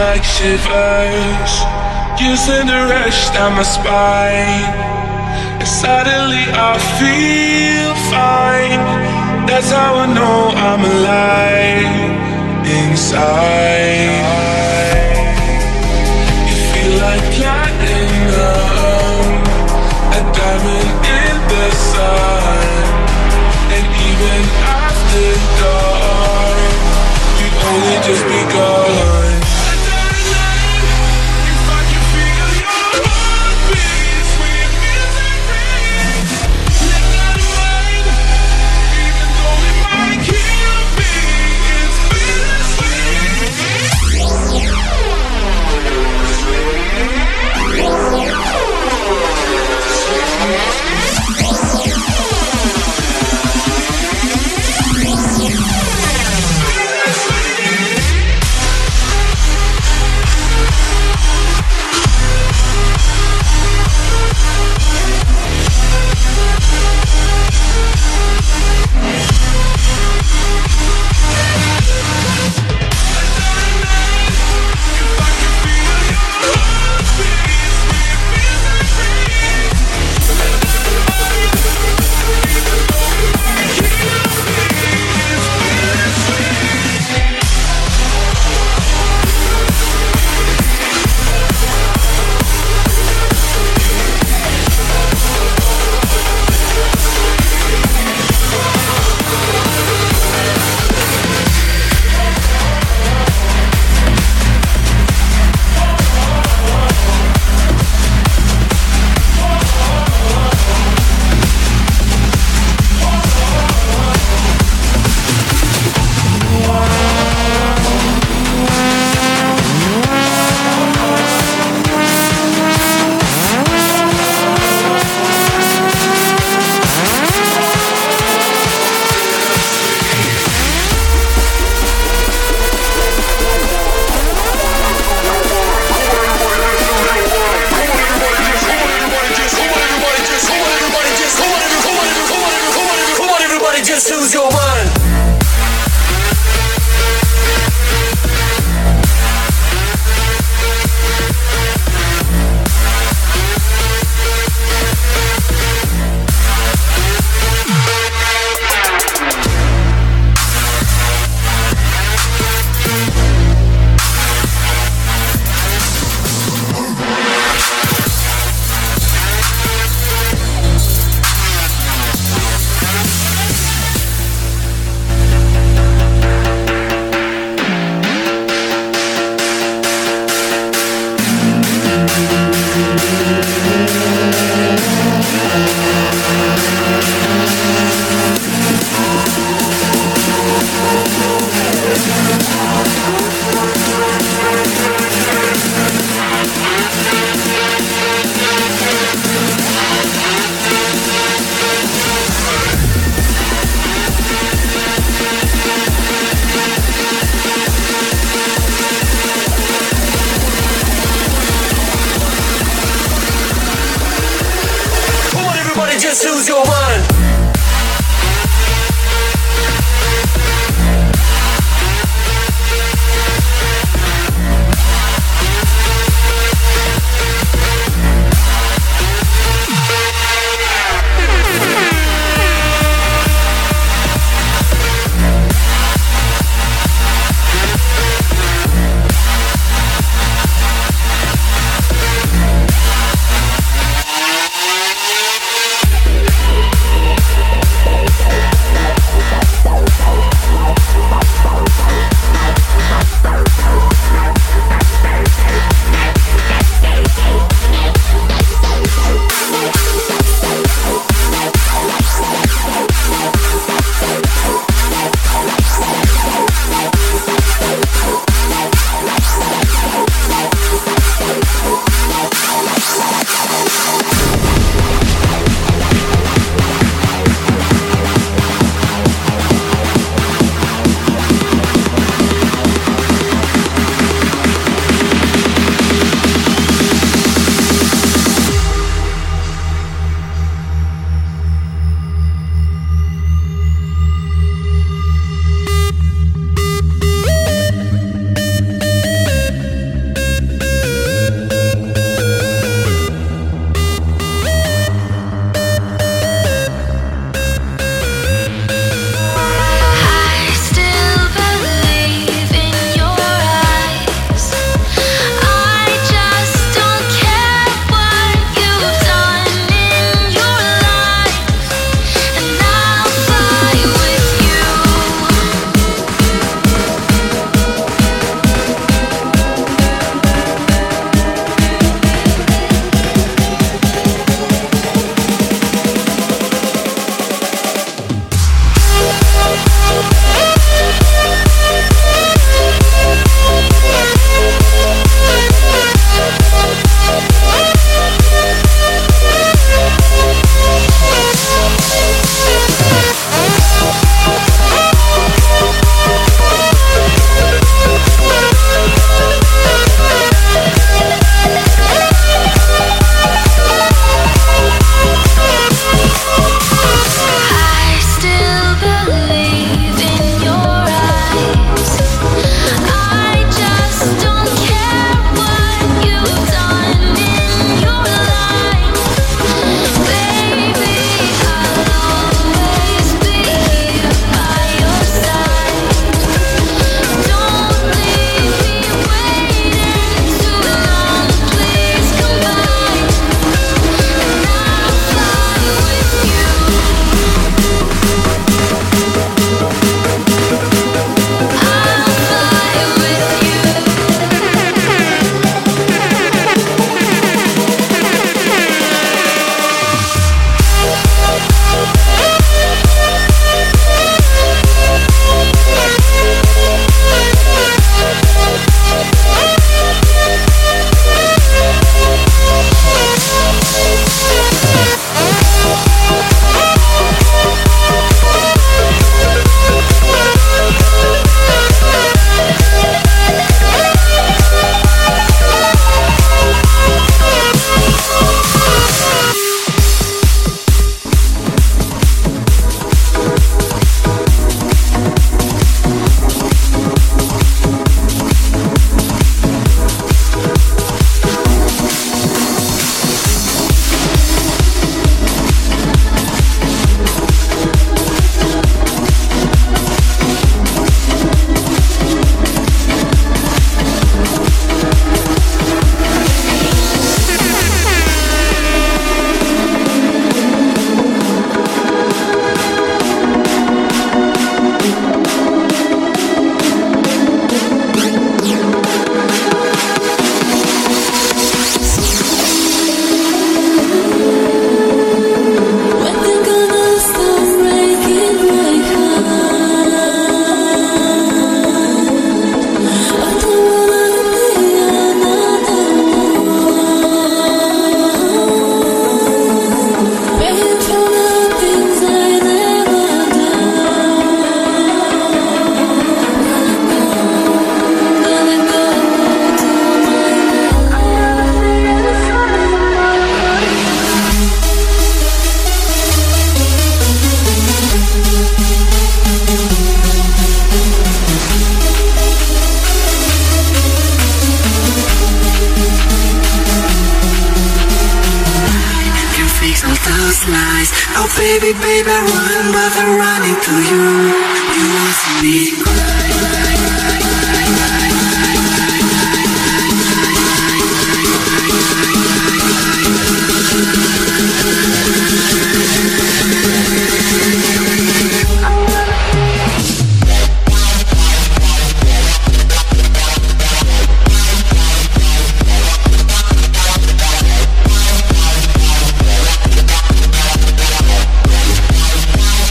like shivers. Send a rush down my spine. And suddenly I feel fine. That's how I know I'm alive inside. You feel like platinum, a diamond in the sun. And even after dark, you only just begun. one.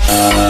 Those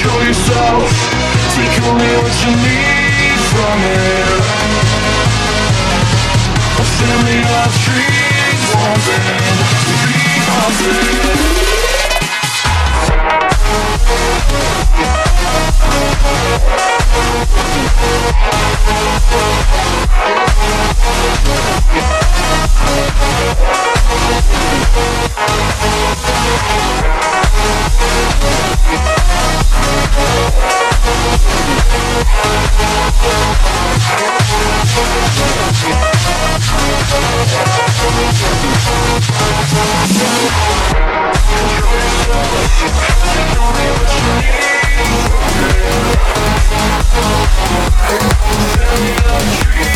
Kill yourself. Take only what you need from it A family of dreams Wanting to be haunted We'll be right back. Tell me the truth.